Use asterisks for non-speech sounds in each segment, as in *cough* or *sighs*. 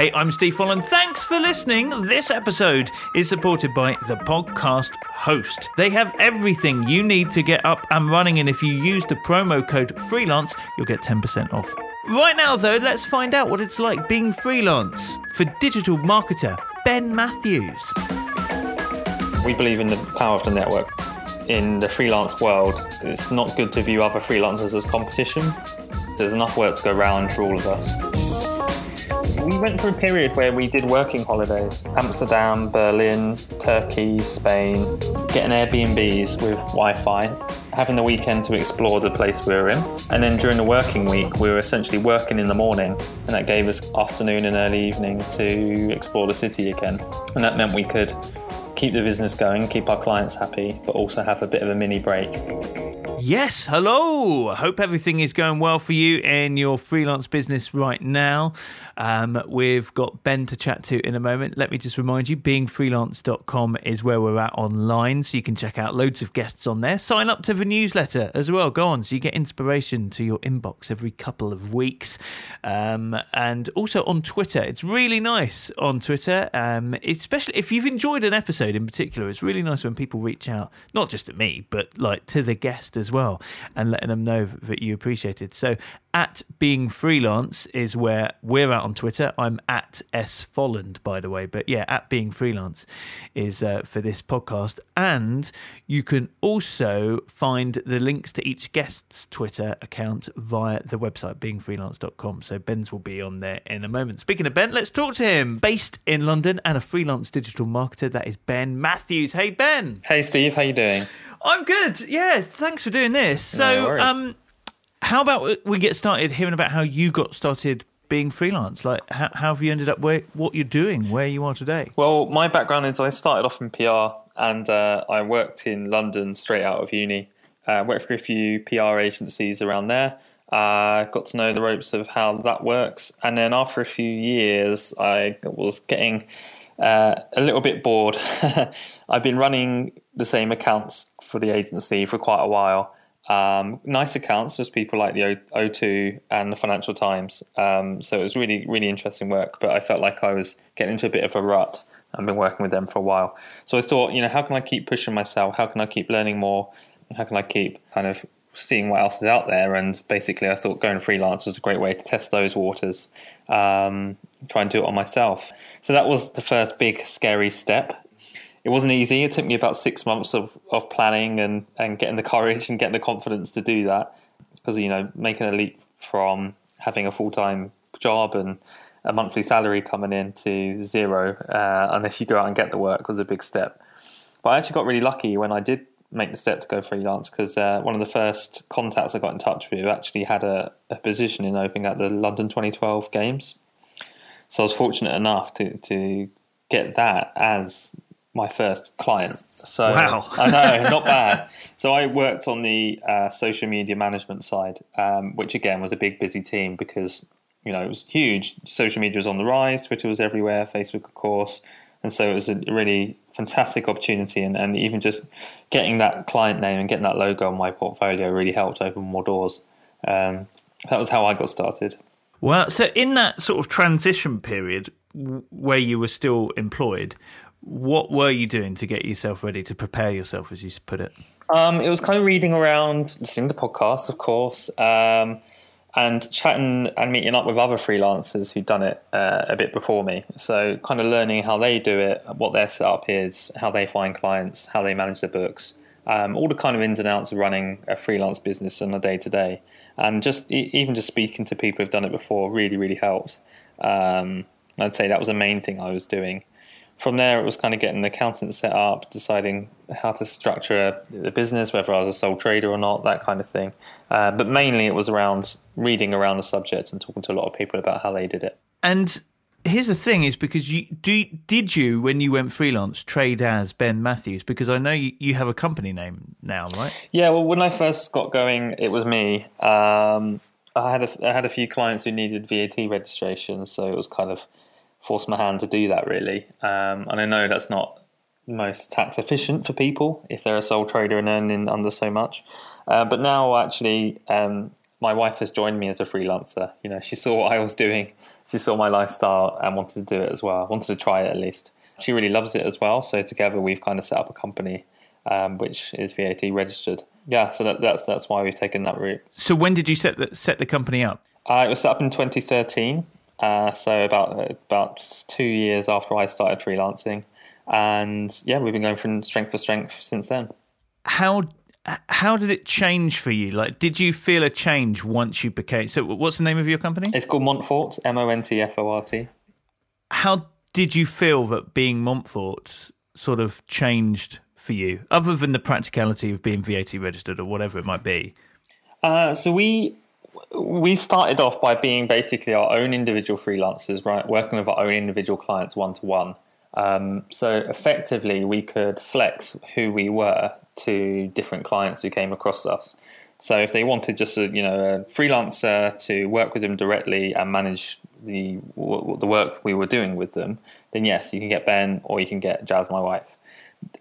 Hey, I'm Steve Folland. Thanks for listening. This episode is supported by the podcast host. They have everything you need to get up and running, and if you use the promo code freelance, you'll get 10% off. Right now, though, let's find out what it's like being freelance for digital marketer Ben Matthews. We believe in the power of the network. In the freelance world, it's not good to view other freelancers as competition. There's enough work to go around for all of us. We went through a period where we did working holidays Amsterdam, Berlin, Turkey, Spain, getting Airbnbs with Wi Fi, having the weekend to explore the place we were in. And then during the working week, we were essentially working in the morning, and that gave us afternoon and early evening to explore the city again. And that meant we could keep the business going, keep our clients happy, but also have a bit of a mini break. Yes, hello. I hope everything is going well for you in your freelance business right now. Um, we've got Ben to chat to in a moment. Let me just remind you beingfreelance.com is where we're at online, so you can check out loads of guests on there. Sign up to the newsletter as well. Go on, so you get inspiration to your inbox every couple of weeks. Um, and also on Twitter. It's really nice on Twitter, um, especially if you've enjoyed an episode in particular. It's really nice when people reach out, not just to me, but like to the guest as well and letting them know that you appreciate it. So at being freelance is where we're at on Twitter. I'm at S Folland, by the way, but yeah, at being freelance is uh, for this podcast. And you can also find the links to each guest's Twitter account via the website beingfreelance.com. So Ben's will be on there in a moment. Speaking of Ben, let's talk to him. Based in London and a freelance digital marketer, that is Ben Matthews. Hey Ben. Hey Steve, how you doing? I'm good. Yeah, thanks for doing this. So, No um, how about we get started hearing about how you got started being freelance? Like, how, how have you ended up where what you're doing, where you are today? Well, my background is I started off in PR and uh, I worked in London straight out of uni. Uh, worked for a few PR agencies around there. Uh, got to know the ropes of how that works, and then after a few years, I was getting uh, a little bit bored. *laughs* I've been running the same accounts for the agency for quite a while. Um, nice accounts, just people like the O- O2 and the Financial Times. Um, so it was really, really interesting work. But I felt like I was getting into a bit of a rut. I've been working with them for a while. So I thought, you know, how can I keep pushing myself? How can I keep learning more? How can I keep kind of seeing what else is out there? And basically, I thought going freelance was a great way to test those waters, um, try and do it on myself. So that was the first big, scary step. It wasn't easy. It took me about six months of, of planning and, and getting the courage and getting the confidence to do that. Because, you know, making a leap from having a full time job and a monthly salary coming in to zero, uh, unless you go out and get the work, was a big step. But I actually got really lucky when I did make the step to go freelance because uh, one of the first contacts I got in touch with actually had a, a position in opening at the London 2012 Games. So I was fortunate enough to, to get that as my first client. So Wow. I know, *laughs* not bad. So I worked on the uh, social media management side, um, which again was a big busy team because you know it was huge. Social media was on the rise. Twitter was everywhere. Facebook, of course. And so it was a really fantastic opportunity, and, and even just getting that client name and getting that logo on my portfolio really helped open more doors. Um, that was how I got started. Well, so in that sort of transition period where you were still employed, what were you doing to get yourself ready to prepare yourself, as you put it? Um, it was kind of reading around, listening to podcasts, of course, um, and chatting and meeting up with other freelancers who'd done it uh, a bit before me. So, kind of learning how they do it, what their setup is, how they find clients, how they manage their books, um, all the kind of ins and outs of running a freelance business on a day to day. And just even just speaking to people who've done it before really, really helped. Um, I'd say that was the main thing I was doing from there, it was kind of getting an accountant set up, deciding how to structure the business, whether I was a sole trader or not, that kind of thing. Uh, but mainly, it was around reading around the subject and talking to a lot of people about how they did it. And here's the thing: is because you do did you when you went freelance trade as Ben Matthews? Because I know you, you have a company name now, right? Yeah, well, when I first got going, it was me. Um, I had a, I had a few clients who needed VAT registration, so it was kind of forced my hand to do that really. Um, and I know that's not most tax efficient for people if they're a sole trader and earning under so much. Uh, but now actually, um, my wife has joined me as a freelancer. You know, she saw what I was doing, she saw my lifestyle, and wanted to do it as well. Wanted to try it at least. She really loves it as well. So together, we've kind of set up a company um, which is VAT registered. Yeah, so that, that's that's why we've taken that route. So when did you set the, set the company up? Uh, it was set up in 2013. Uh, so about about two years after I started freelancing, and yeah, we've been going from strength to strength since then. How how did it change for you? Like, did you feel a change once you became? So, what's the name of your company? It's called Montfort, M O N T F O R T. How did you feel that being Montfort sort of changed for you, other than the practicality of being VAT registered or whatever it might be? Uh, so we we started off by being basically our own individual freelancers, right? Working with our own individual clients one to one. So effectively, we could flex who we were to different clients who came across us. So if they wanted just a you know a freelancer to work with them directly and manage the the work we were doing with them, then yes, you can get Ben or you can get Jazz, my wife.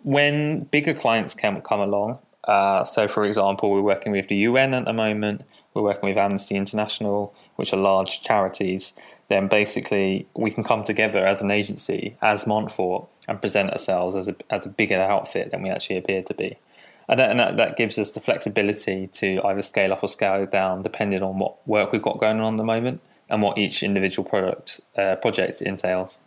When bigger clients can come along, uh, so for example, we're working with the UN at the moment, we're working with Amnesty International, which are large charities. Then basically we can come together as an agency, as Montfort, and present ourselves as a as a bigger outfit than we actually appear to be and, that, and that, that, gives us the flexibility to either scale up or scale down depending on what work we've got going on at the moment and what each individual product uh, project entails.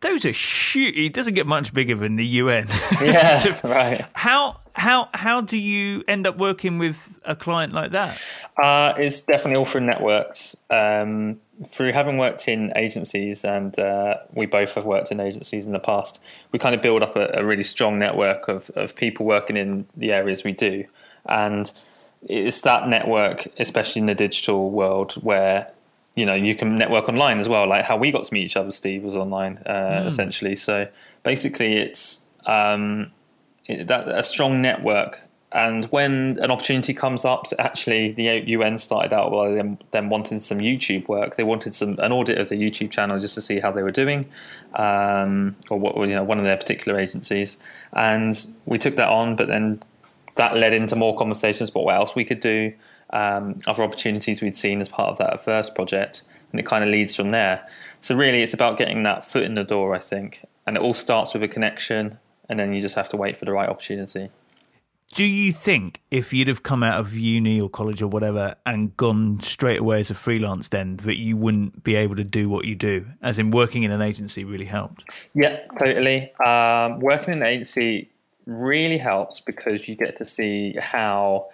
Those are huge. It doesn't get much bigger than the UN. Yeah, *laughs* right. How how how do you end up working with a client like that? Uh, it's definitely all through networks. Um, through having worked in agencies, and uh, we both have worked in agencies in the past, we kind of build up a, a, really strong network of, of people working in the areas we do. And it's that network, especially in the digital world, where you know you can network online as well. Like how we got to meet each other, Steve, was online uh, mm. essentially. So basically, it's um, that a strong network and when an opportunity comes up, actually the UN started out by them, them wanting some YouTube work. They wanted some an audit of the YouTube channel just to see how they were doing, um, or what you know one of their particular agencies. And we took that on, but then that led into more conversations about what else we could do, um, other opportunities we'd seen as part of that first project, and it kind of leads from there. So really, it's about getting that foot in the door, I think, and it all starts with a connection, and then you just have to wait for the right opportunity. Do you think if you'd have come out of uni or college or whatever and gone straight away as a freelance then that you wouldn't be able to do what you do? As in working in an agency really helped. Yeah totally. Um, working in an agency really helps because you get to see how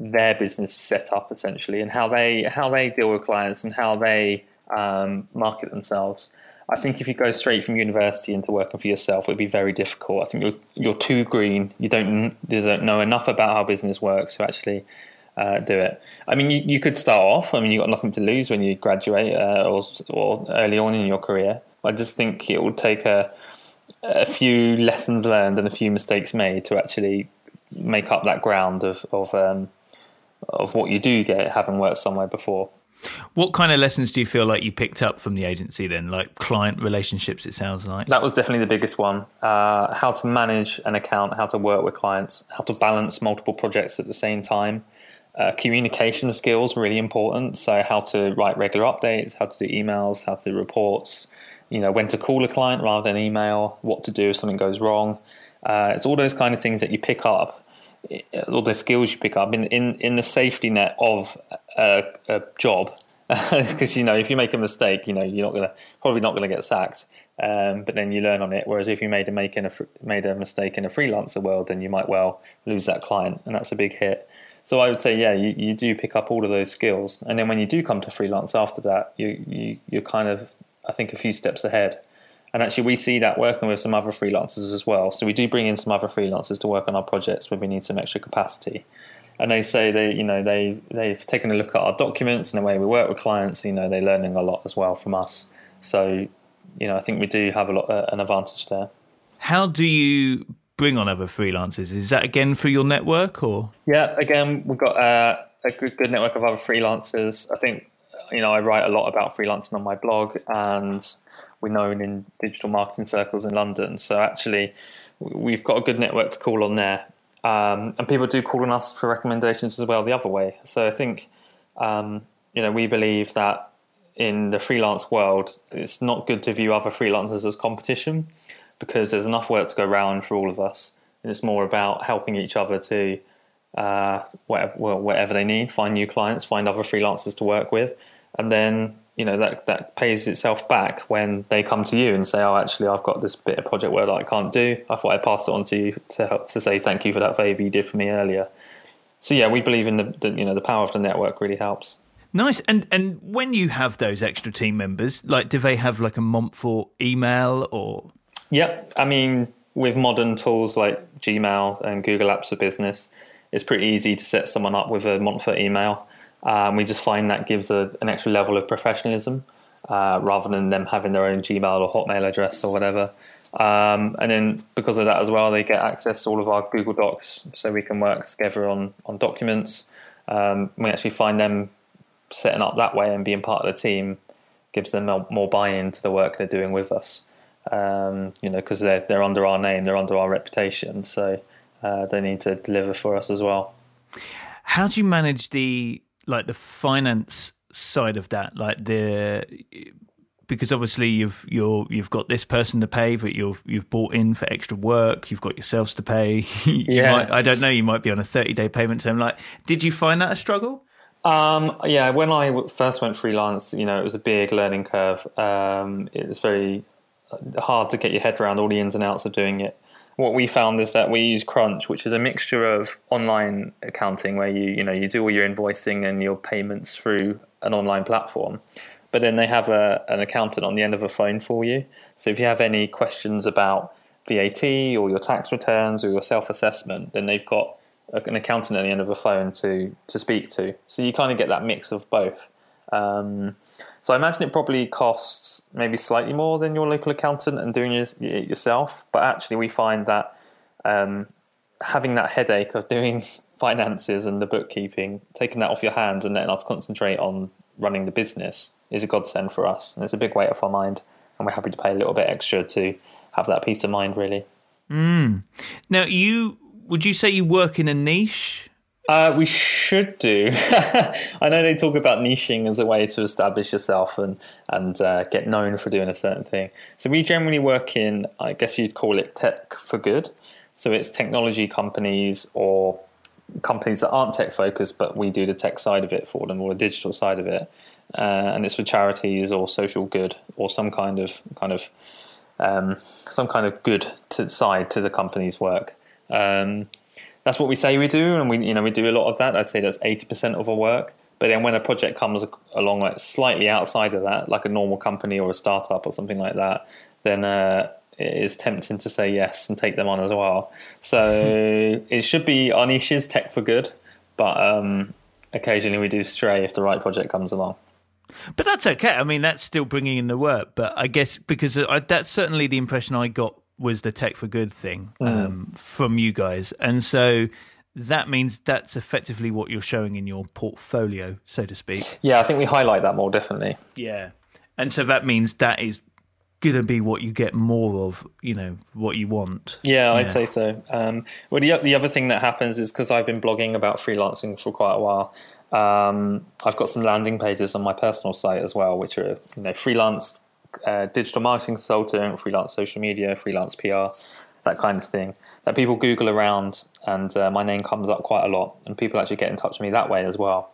their business is set up essentially and how they how they deal with clients and how they um, market themselves I think if you go straight from university into working for yourself, it would be very difficult. I think you're you're too green. You don't you don't know enough about how business works to actually uh, do it. I mean, you, you could start off. I mean, you've got nothing to lose when you graduate uh, or or early on in your career. I just think it will take a a few lessons learned and a few mistakes made to actually make up that ground of of um, of what you do get having worked somewhere before. What kind of lessons do you feel like you picked up from the agency then? Like client relationships, it sounds like. That was definitely the biggest one. Uh, how to manage an account, how to work with clients, how to balance multiple projects at the same time. Uh, communication skills really important. So how to write regular updates, how to do emails, how to do reports. You know when to call a client rather than email. What to do if something goes wrong. Uh, it's all those kind of things that you pick up, all the skills you pick up in in, in the safety net of a, a job *laughs* because you know if you make a mistake, you know you're not gonna probably not gonna get sacked. Um, but then you learn on it. Whereas if you made a make in a made a mistake in a freelancer world, then you might well lose that client, and that's a big hit. So I would say, yeah, you, you do pick up all of those skills, and then when you do come to freelance after that, you, you you're kind of I think a few steps ahead. And actually, we see that working with some other freelancers as well. So we do bring in some other freelancers to work on our projects when we need some extra capacity and they say they you know they they've taken a look at our documents and the way we work with clients you know they're learning a lot as well from us. So you know i think we do have a lot uh, an advantage there. How do you bring on other freelancers? Is that again through your network or? Yeah again we've got uh, a good, good network of other freelancers. I think you know i write a lot about freelancing on my blog and we're known in digital marketing circles in london. So actually we've got a good network to call on there um, and people do call on us for recommendations as well the other way. So I think Um, you know, we believe that in the freelance world, it's not good to view other freelancers as competition because there's enough work to go around for all of us. And it's more about helping each other to uh, whatever, whatever they need, find new clients, find other freelancers to work with, and then you know that that pays itself back when they come to you and say, "Oh, actually, I've got this bit of project work that I can't do. I thought I'd pass it on to you to help to say thank you for that favour you did for me earlier." So yeah, we believe in the, the you know the power of the network really helps. Nice. And and when you have those extra team members, like do they have like a Montfort email or? Yep. I mean, with modern tools like Gmail and Google Apps for Business, it's pretty easy to set someone up with a Montfort email. Um, we just find that gives a, an extra level of professionalism uh, rather than them having their own Gmail or Hotmail address or whatever. Um, and then because of that as well, they get access to all of our Google Docs, so we can work together on on documents. Um, we actually find them setting up that way and being part of the team gives them more buy-in to the work they're doing with us. Um, you know, because they're they're under our name, they're under our reputation, so uh, they need to deliver for us as well. How do you manage the like the finance side of that, like the because obviously you've you're you've got this person to pay, but you've you've bought in for extra work. You've got yourselves to pay. *laughs* yeah, might, I don't know. You might be on a thirty day payment term. Like, did you find that a struggle? Um, yeah, when I first went freelance, you know, it was a big learning curve. Um, it was very uh, hard to get your head around all the ins and outs of doing it. What we found is that we use Crunch, which is a mixture of online accounting, where you you know you do all your invoicing and your payments through an online platform, but then they have a, an accountant on the end of a phone for you. So if you have any questions about VAT or your tax returns or your self assessment, then they've got an accountant at the end of a phone to to speak to. So you kind of get that mix of both. Um, so I imagine it probably costs maybe slightly more than your local accountant and doing it yourself. But actually, we find that um, having that headache of doing *laughs* finances and the bookkeeping, taking that off your hands and letting us concentrate on running the business is a godsend for us. And it's a big weight off our mind. And we're happy to pay a little bit extra to have that peace of mind, really. Mm. Now, you would you say you work in a niche? Uh, we should do. *laughs* I know they talk about niching as a way to establish yourself and and uh, get known for doing a certain thing. So we generally work in, I guess you'd call it tech for good. So it's technology companies or companies that aren't tech focused, but we do the tech side of it for them or the digital side of it. Uh, and it's for charities or social good or some kind of kind of um, some kind of good to, side to the company's work. Um, that's what we say we do, and we you know we do a lot of that. I'd say that's eighty percent of our work. But then when a project comes along like slightly outside of that, like a normal company or a startup or something like that, then uh, it is tempting to say yes and take them on as well. So *laughs* it should be our niche is tech for good, but um, occasionally we do stray if the right project comes along. But that's okay. I mean, that's still bringing in the work. But I guess because I, that's certainly the impression I got was the tech for good thing mm. um, mm. from you guys, and so that means that's effectively what you're showing in your portfolio, so to speak. Yeah, I think we highlight that more definitely. Yeah, and so that means that is going to be what you get more of, you know, what you want. Yeah, I'd say so. Um, well, the, the other thing that happens is because I've been blogging about freelancing for quite a while. Um, I've got some landing pages on my personal site as well, which are you know freelance uh, digital marketing consultant, freelance social media, freelance PR, that kind of thing. That people Google around, and uh, my name comes up quite a lot, and people actually get in touch with me that way as well.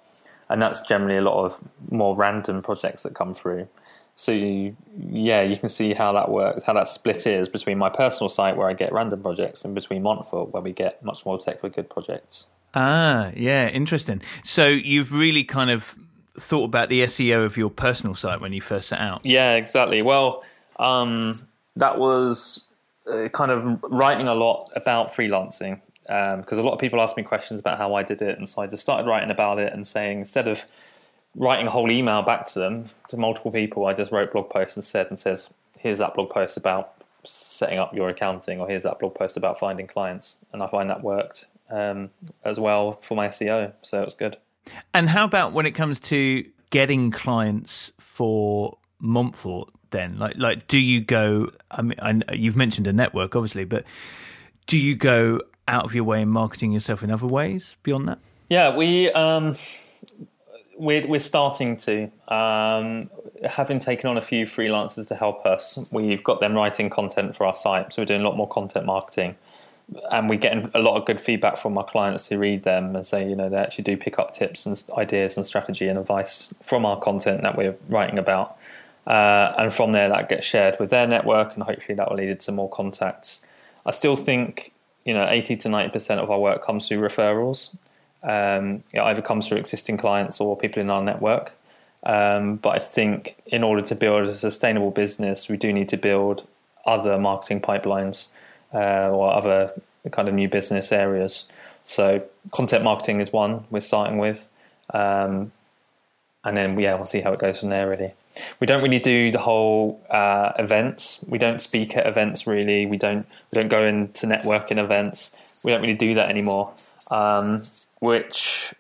And that's generally a lot of more random projects that come through. So you, yeah, you can see how that works, how that split is between my personal site where I get random projects, and between Montfort where we get much more tech for good projects. Ah, yeah, interesting. So you've really kind of thought about the SEO of your personal site when you first set out? Yeah, exactly. Well, um, that was uh, kind of writing a lot about freelancing because um, a lot of people ask me questions about how I did it, and so I just started writing about it and saying instead of writing a whole email back to them to multiple people, I just wrote blog posts and said and said, "Here's that blog post about setting up your accounting," or "Here's that blog post about finding clients," and I find that worked um, as well for my SEO, so it was good. And how about when it comes to getting clients for Montfort? Then, like, like, do you go? I mean, I, you've mentioned a network, obviously, but do you go out of your way in marketing yourself in other ways beyond that? Yeah, we um, we're we're starting to um, having taken on a few freelancers to help us. We've got them writing content for our site, so we're doing a lot more content marketing, and we get a lot of good feedback from our clients who read them and say, you know, they actually do pick up tips and ideas and strategy and advice from our content that we're writing about. Uh, and from there, that gets shared with their network, and hopefully that will lead to more contacts. I still think you know, 80 to 90% of our work comes through referrals. Um, it either comes through existing clients or people in our network. Um, but I think in order to build a sustainable business, we do need to build other marketing pipelines uh, or other kind of new business areas. So content marketing is one we're starting with, um, and then yeah, we'll see how it goes from there. Really, we don't really do the whole uh, events. We don't speak at events really. We don't we don't go into networking events. We don't really do that anymore. Um, which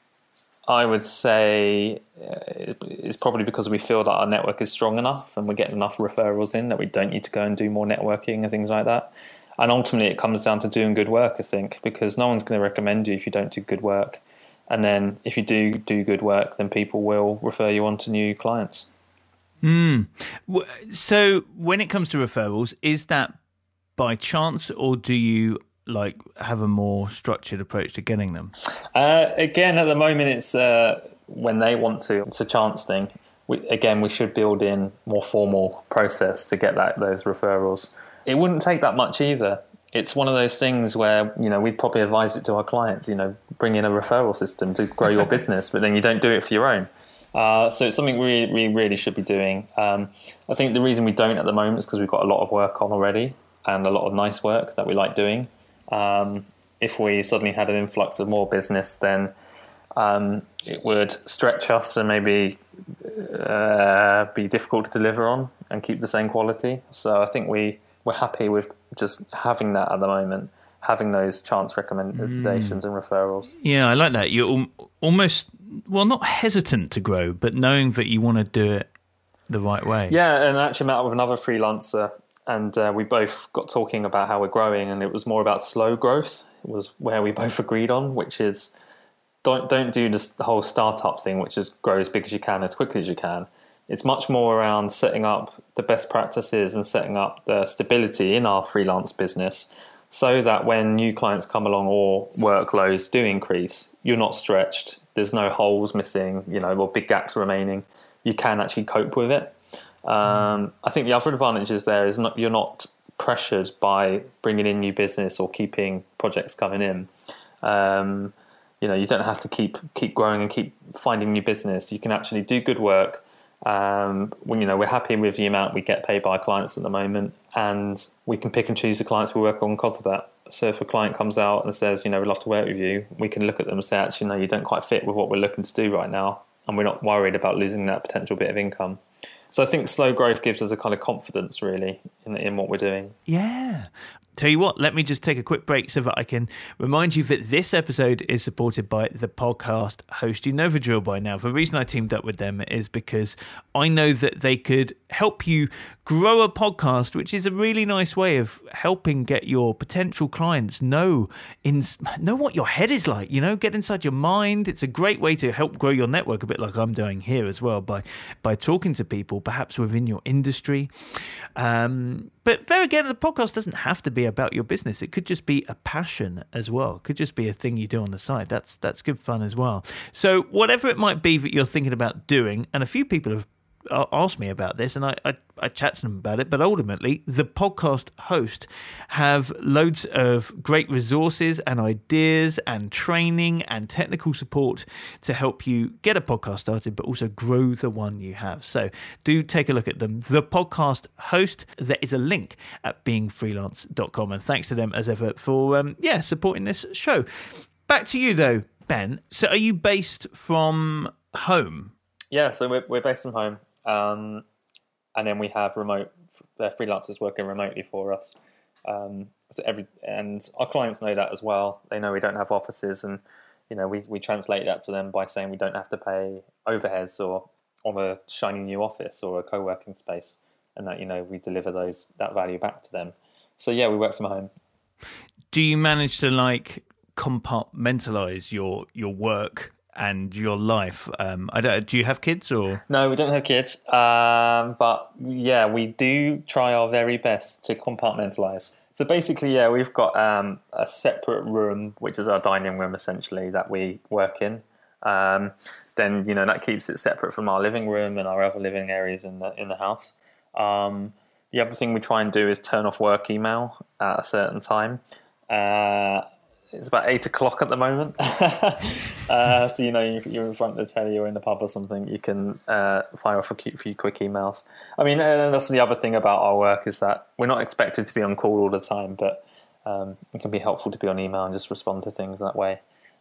I would say uh, is probably because we feel that our network is strong enough and we're getting enough referrals in that we don't need to go and do more networking and things like that. And ultimately, it comes down to doing good work, I think, because no one's going to recommend you if you don't do good work. And then if you do do good work, then people will refer you on to new clients. Mm. So when it comes to referrals, is that by chance or do you like have a more structured approach to getting them? Uh, again, at the moment, it's uh, when they want to. It's a chance thing. We, again, we should build in more formal process to get that those referrals. It wouldn't take that much either. It's one of those things where you know we'd probably advise it to our clients. You know, bring in a referral system to grow your *laughs* business, but then you don't do it for your own. Uh, so it's something we, we really should be doing. Um, I think the reason we don't at the moment is because we've got a lot of work on already and a lot of nice work that we like doing. Um, if we suddenly had an influx of more business, then um, it would stretch us and maybe uh, be difficult to deliver on and keep the same quality. So I think we we're happy with just having that at the moment, having those chance recommendations mm. and referrals. Yeah, I like that. You're almost well, not hesitant to grow, but knowing that you want to do it the right way. Yeah, and I actually met up with another freelancer, and uh, we both got talking about how we're growing, and it was more about slow growth. It was where we both agreed on, which is don't don't do this, the whole startup thing, which is grow as big as you can as quickly as you can. It's much more around setting up the best practices and setting up the stability in our freelance business so that when new clients come along or workloads do increase, you're not stretched there's no holes missing, you know, or big gaps remaining, you can actually cope with it. Um, I think the other advantage is there is not you're not pressured by bringing in new business or keeping projects coming in. Um, you know, you don't have to keep keep growing and keep finding new business. You can actually do good work. Um, when you know we're happy with the amount we get paid by clients at the moment, and we can pick and choose the clients we work on because of that. So if a client comes out and says, you know, we'd love to work with you, we can look at them and say, actually, no, you don't quite fit with what we're looking to do right now, and we're not worried about losing that potential bit of income. So I think slow growth gives us a kind of confidence, really, in in what we're doing. Yeah, Tell you what, let me just take a quick break so that I can remind you that this episode is supported by the podcast host. You know drill by now. The reason I teamed up with them is because I know that they could help you grow a podcast, which is a really nice way of helping get your potential clients know in know what your head is like. You know, get inside your mind. It's a great way to help grow your network, a bit like I'm doing here as well by by talking to people, perhaps within your industry. Um, but there again, the podcast doesn't have to be about your business. It could just be a passion as well. It could just be a thing you do on the side. That's that's good fun as well. So whatever it might be that you're thinking about doing, and a few people have asked me about this, and I, I, I chat to them about it. But ultimately, the podcast host have loads of great resources and ideas and training and technical support to help you get a podcast started, but also grow the one you have. So do take a look at them. The podcast host, there is a link at beingfreelance.com. And thanks to them as ever for um, yeah supporting this show. Back to you though, Ben. So are you based from home? Yeah, so we're, we're based from home. Um, and then we have remote freelancers working remotely for us. Um, so every and our clients know that as well. They know we don't have offices, and you know we, we translate that to them by saying we don't have to pay overheads or on a shiny new office or a co-working space, and that you know we deliver those that value back to them. So yeah, we work from home. Do you manage to like compartmentalize your your work and your life. Um, I don't, do you have kids or? No, we don't have kids. Um, but yeah, we do try our very best to compartmentalize. So basically, yeah, we've got um, a separate room, which is our dining room essentially, that we work in. Um, then you know that keeps it separate from our living room and our other living areas in the in the house. Um, the other thing we try and do is turn off work email at a certain time. Uh, it's about eight o'clock at the moment. *laughs* uh, so you know if you're in front of the telly or in the pub or something, you can uh, fire off a few quick emails. I mean, and that's the other thing about our work is that we're not expected to be on call all the time, but um, it can be helpful to be on email and just respond to things that way.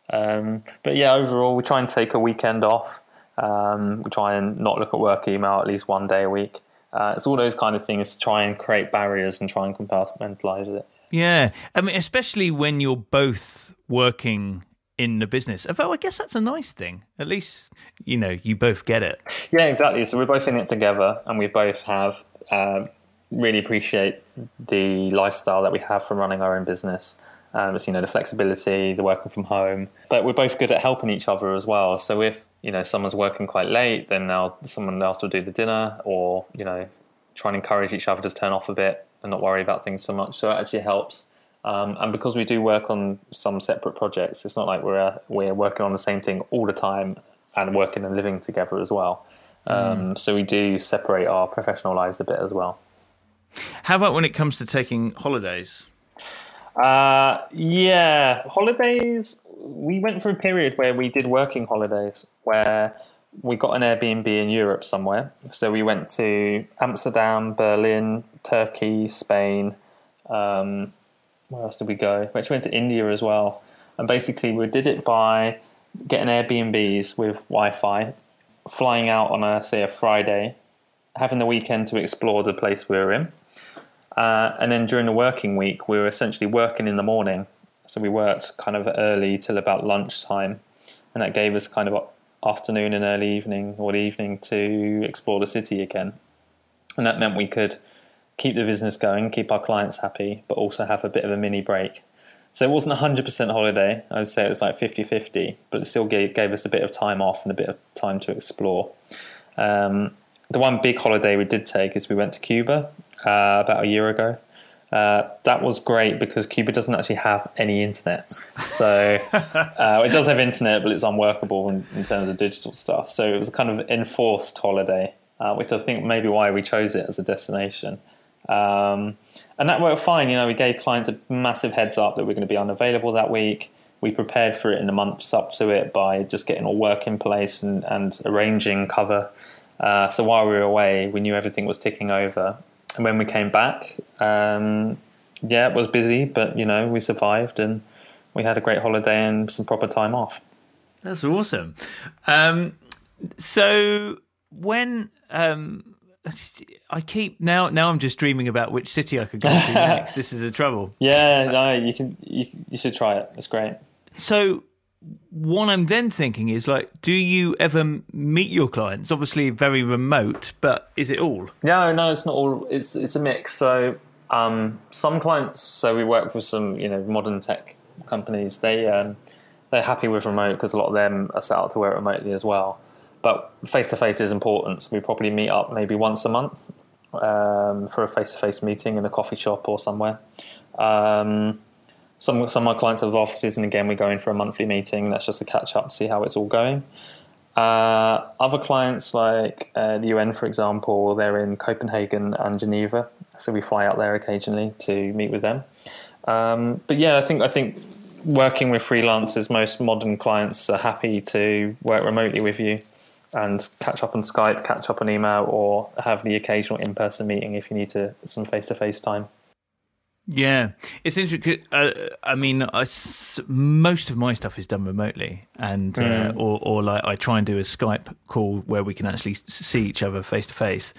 Um, but yeah, overall, we try and take a weekend off. Um, we try and not look at work email at least one day a week. Uh, it's all those kind of things to try and create barriers and try and compartmentalize it. Yeah, I mean, especially when you're both working in the business. Although I guess that's a nice thing. At least you know you both get it. Yeah, exactly. So we're both in it together, and we both have uh, really appreciate the lifestyle that we have from running our own business. Um, it's you know the flexibility, the working from home, but we're both good at helping each other as well. So if you know someone's working quite late, then now someone else will do the dinner, or you know try and encourage each other to turn off a bit and not worry about things so much. So it actually helps. Um, and because we do work on some separate projects, it's not like we're uh, we're working on the same thing all the time and working and living together as well. Um, mm. So we do separate our professional lives a bit as well. How about when it comes to taking holidays? Uh, yeah, holidays. We went through a period where we did working holidays, where we got an Airbnb in Europe somewhere. So we went to Amsterdam, Berlin, Turkey, Spain. Um, where else did we go? We actually went to India as well. And basically, we did it by getting Airbnbs with Wi-Fi, flying out on a say a Friday, having the weekend to explore the place we were in, uh, and then during the working week, we were essentially working in the morning. So we worked kind of early till about lunchtime, and that gave us kind of afternoon and early evening or evening to explore the city again. And that meant we could keep the business going, keep our clients happy, but also have a bit of a mini break. So it wasn't 100% holiday. I would say it was like 50 50, but it still gave, gave us a bit of time off and a bit of time to explore. Um, the one big holiday we did take is we went to Cuba uh, about a year ago. Uh, that was great because Cuba doesn't actually have any internet. So *laughs* uh, it does have internet, but it's unworkable in, in, terms of digital stuff. So it was a kind of enforced holiday, uh, which I think maybe why we chose it as a destination. Um, and that worked fine. You know, we gave clients a massive heads up that we're going to be unavailable that week. We prepared for it in the months up to it by just getting all work in place and, and arranging cover. Uh, so while we were away, we knew everything was ticking over and when we came back, um, yeah, it was busy, but you know, we survived and we had a great holiday and some proper time off. That's awesome. Um, so when um, I keep now, now I'm just dreaming about which city I could go to *laughs* next. This is the trouble. Yeah, no, you can, you, you should try it. It's great. So what I'm then thinking is like, do you ever meet your clients? Obviously, very remote, but is it all? No, no, it's not all. It's it's a mix. So um, some clients, so we work with some you know modern tech companies. They um, they're happy with remote because a lot of them are set up to work remotely as well. But face to face is important. So we probably meet up maybe once a month um, for a face to face meeting in a coffee shop or somewhere. Um, some some of my clients have offices, and again, we go in for a monthly meeting. That's just a catch up, see how it's all going. Uh, other clients, like uh, the UN, for example, they're in Copenhagen and Geneva, so we fly out there occasionally to meet with them. Um, but yeah, I think I think working with freelancers, most modern clients are happy to work remotely with you and catch up on Skype, catch up on email, or have the occasional in person meeting if you need to some face to face time. Yeah, it's interesting. Uh, I mean, I, most of my stuff is done remotely, and mm. uh, or, or like I try and do a Skype call where we can actually see each other face to face.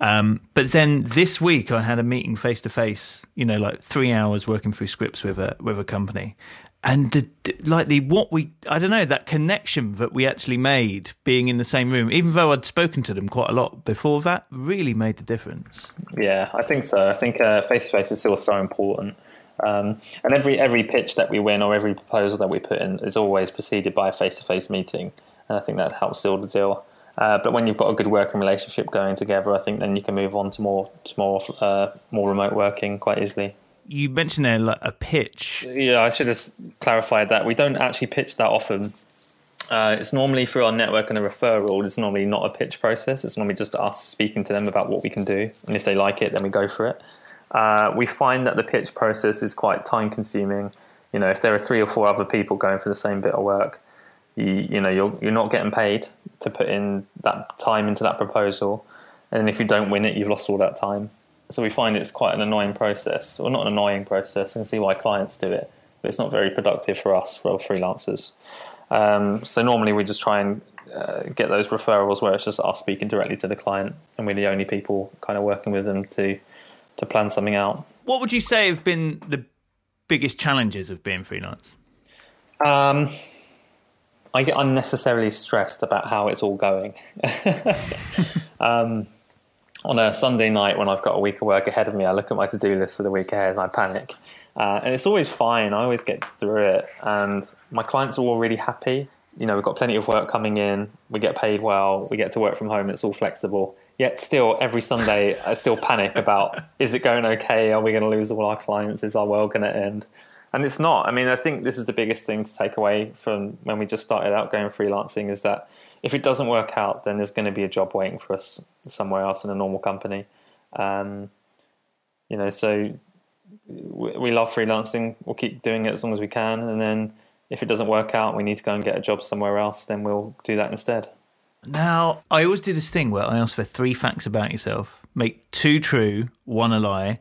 But then this week I had a meeting face to face. You know, like three hours working through scripts with a with a company, and the, like the what we I don't know that connection that we actually made being in the same room, even though I'd spoken to them quite a lot before that, really made the difference. Yeah, I think so. I think face to face is still so important. Um, and every every pitch that we win or every proposal that we put in is always preceded by a face to face meeting, and I think that helps seal the deal. Uh, but when you've got a good working relationship going together, I think then you can move on to more to more uh, more remote working quite easily. You mentioned there like a pitch. Yeah, I should have clarified that we don't actually pitch that often. Uh, it's normally through our network and a referral. It's normally not a pitch process. It's normally just us speaking to them about what we can do, and if they like it, then we go for it. Uh, we find that the pitch process is quite time consuming. You know, if there are three or four other people going for the same bit of work, you you know you're you're not getting paid to put in that time into that proposal, and if you don't win it, you've lost all that time. So we find it's quite an annoying process, or not an annoying process. I can see why clients do it, but it's not very productive for us for freelancers. Um, so normally we just try and uh, get those referrals where it's just us speaking directly to the client, and we're the only people kind of working with them to to plan something out. What would you say have been the biggest challenges of being freelance? Um, I get unnecessarily stressed about how it's all going. *laughs* um, on a Sunday night when I've got a week of work ahead of me, I look at my to do list for the week ahead and I panic. Uh, and it's always fine. I always get through it, and my clients are all really happy. You know, we've got plenty of work coming in. We get paid well. We get to work from home. It's all flexible. Yet still, every Sunday, I still panic about: is it going okay? Are we going to lose all our clients? Is our world going to end? And it's not. I mean, I think this is the biggest thing to take away from when we just started out going freelancing is that if it doesn't work out, then there's going to be a job waiting for us somewhere else in a normal company. Um, you know, so we love freelancing. We'll keep doing it as long as we can, and then if it doesn't work out, we need to go and get a job somewhere else. Then we'll do that instead. Now, I always do this thing where I ask for three facts about yourself, make two true, one a lie.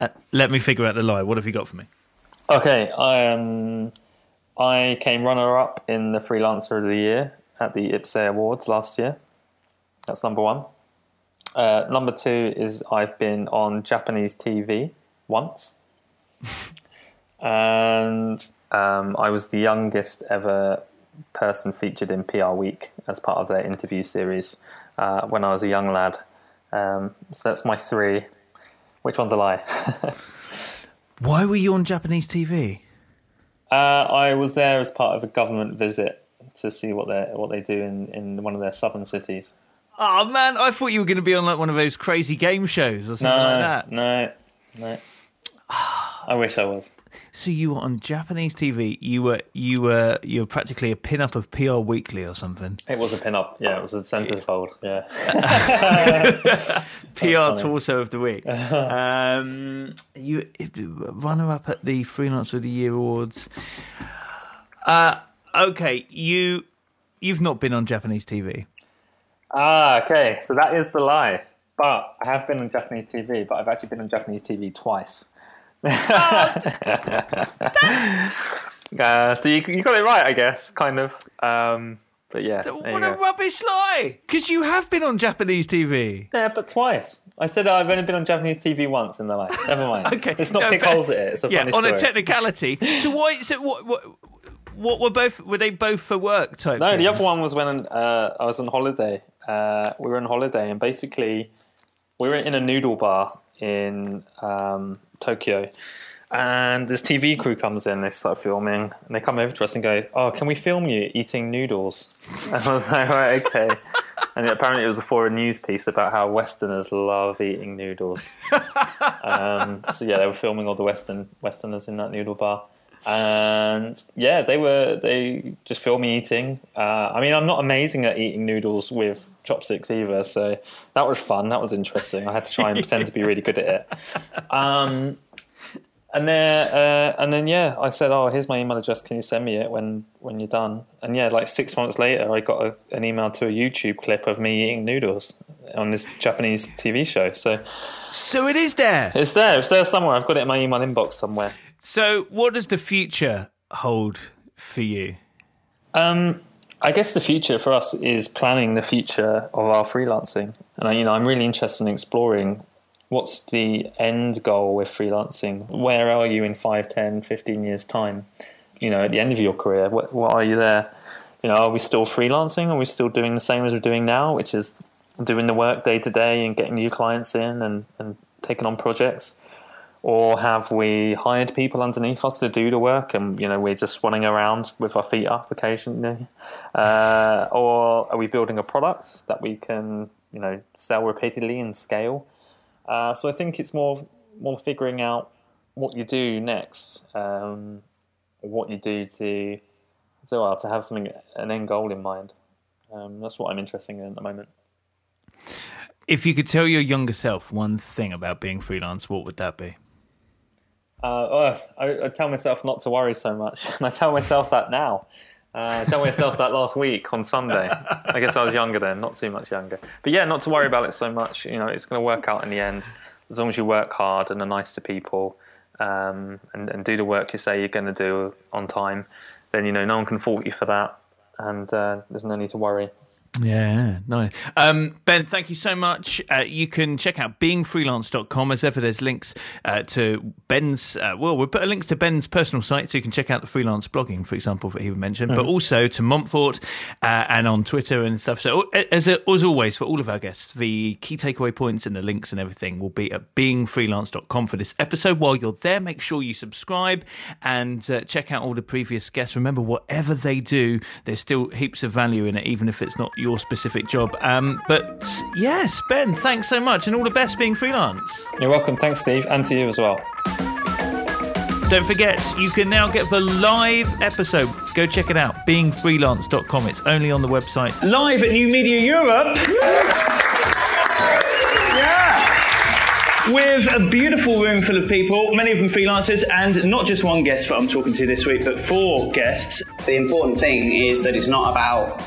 Uh, let me figure out the lie. What have you got for me? Okay, I um, I came runner up in the Freelancer of the Year at the IPSE Awards last year. That's number one. Uh, number two is I've been on Japanese TV once. *laughs* and um, I was the youngest ever person featured in PR Week as part of their interview series uh, when I was a young lad. Um, so that's my three. Which one's a lie? *laughs* Why were you on Japanese TV? Uh, I was there as part of a government visit to see what they what they do in, in one of their southern cities. Oh man, I thought you were going to be on like one of those crazy game shows or something no, like that. No, no. *sighs* I wish I was. So you were on Japanese TV. You were you were you were practically a pin-up of PR Weekly or something. It was a pin-up. Yeah, it was a centerfold. Yeah. *laughs* PR torso of the week. *laughs* Um, you runner-up at the Freelance of the Year awards. Uh, okay, you you've not been on Japanese TV. Ah, okay. So that is the lie. But I have been on Japanese TV, but I've actually been on Japanese TV twice. *laughs* uh, so you, you got it right, I guess, kind of. Um, but yeah. So what a go. rubbish lie! Because you have been on Japanese TV. Yeah, but twice. I said I've only been on Japanese TV once in the life. Never mind. *laughs* okay, it's not no, pick holes at it. It's a yeah, funny on a technicality. so why? So what? what what were both? Were they both for work type? No, things? the other one was when uh, I was on holiday. Uh, we were on holiday, and basically, we were in a noodle bar in um, Tokyo. And this TV crew comes in, they start filming, and they come over to us and go, "Oh, can we film you eating noodles?" *laughs* And I was like, "Right, okay." *laughs* and apparently, it was a foreign news piece about how Westerners love eating noodles. *laughs* um, so yeah, they were filming all the Western Westerners in that noodle bar, and yeah, they were they just filmed me eating. Uh, I mean, I'm not amazing at eating noodles with chopsticks either. So that was fun. That was interesting. I had to try and pretend to be really good at it. Um, and then, uh, and then, yeah, I said, "Oh, here's my email address. Can you send me it when when you're done?" And yeah, like six months later, I got a, an email to a YouTube clip of me eating noodles on this Japanese TV show. So, so it is there. It's there. It's there somewhere. I've got it in my email inbox somewhere. So, what does the future hold for you? Um, I guess the future for us is planning the future of our freelancing, and you know, I'm really interested in exploring what's the end goal with freelancing. Where are you in 5, 10, 15 years time? You know, at the end of your career, what, what are you there? You know, are we still freelancing? Are we still doing the same as we're doing now, which is doing the work day to day and getting new clients in and, and taking on projects? Or have we hired people underneath us to do the work and you know we're just running around with our feet up occasionally? Uh, or are we building a product that we can you know sell repeatedly and scale? Uh, so i think it's more more figuring out what you do next um, what you do to to, well, to have something an end goal in mind. Um, that's what i'm interested in at the moment. If you could tell your younger self one thing about being freelance what would that be uh, oh, I, I, tell myself not to worry so much, *laughs* and I tell myself that now. Uh, I tell myself that last week on Sunday. I guess I was younger then, not too much younger. But yeah, not to worry about it so much. You know, it's going to work out in the end as long as you work hard and are nice to people um, and, and, do the work you say you're going to do on time. Then you know no one can fault you for that, and uh, there's no need to worry. Yeah, nice. Um, ben, thank you so much. Uh, you can check out beingfreelance.com. As ever, there's links uh, to Ben's, uh, well, we'll put links to Ben's personal site so you can check out the freelance blogging, for example, that he mentioned, mm-hmm. but also to Montfort uh, and on Twitter and stuff. So, as, as always, for all of our guests, the key takeaway points and the links and everything will be at beingfreelance.com for this episode. While you're there, make sure you subscribe and uh, check out all the previous guests. Remember, whatever they do, there's still heaps of value in it, even if it's not your specific job. Um, but yes, Ben, thanks so much, and all the best being freelance. You're welcome. Thanks, Steve, and to you as well. Don't forget, you can now get the live episode. Go check it out, beingfreelance.com. It's only on the website. Live at New Media Europe. with a beautiful room full of people, many of them freelancers, and not just one guest that I'm talking to this week, but four guests. The important thing is that it's not about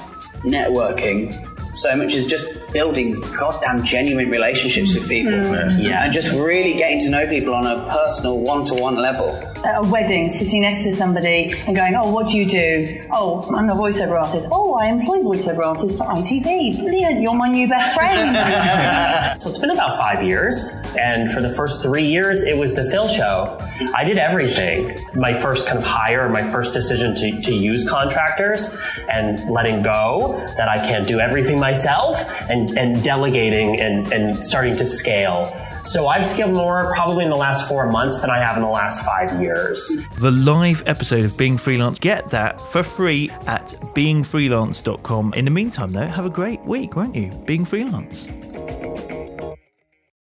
networking so much as just building goddamn genuine relationships with people. Mm. Yes. And just really getting to know people on a personal one to one level. At a wedding, sitting next to somebody and going, Oh, what do you do? Oh, I'm a voiceover artist. Oh, I employ voiceover artists for ITV. Brilliant, you're my new best friend. *laughs* so it's been about five years. And for the first three years, it was the Phil show. I did everything. My first kind of hire, my first decision to, to use contractors and letting go that I can't do everything myself and, and delegating and, and starting to scale. So I've scaled more probably in the last four months than I have in the last five years. The live episode of Being Freelance, get that for free at beingfreelance.com. In the meantime, though, have a great week, won't you? Being Freelance.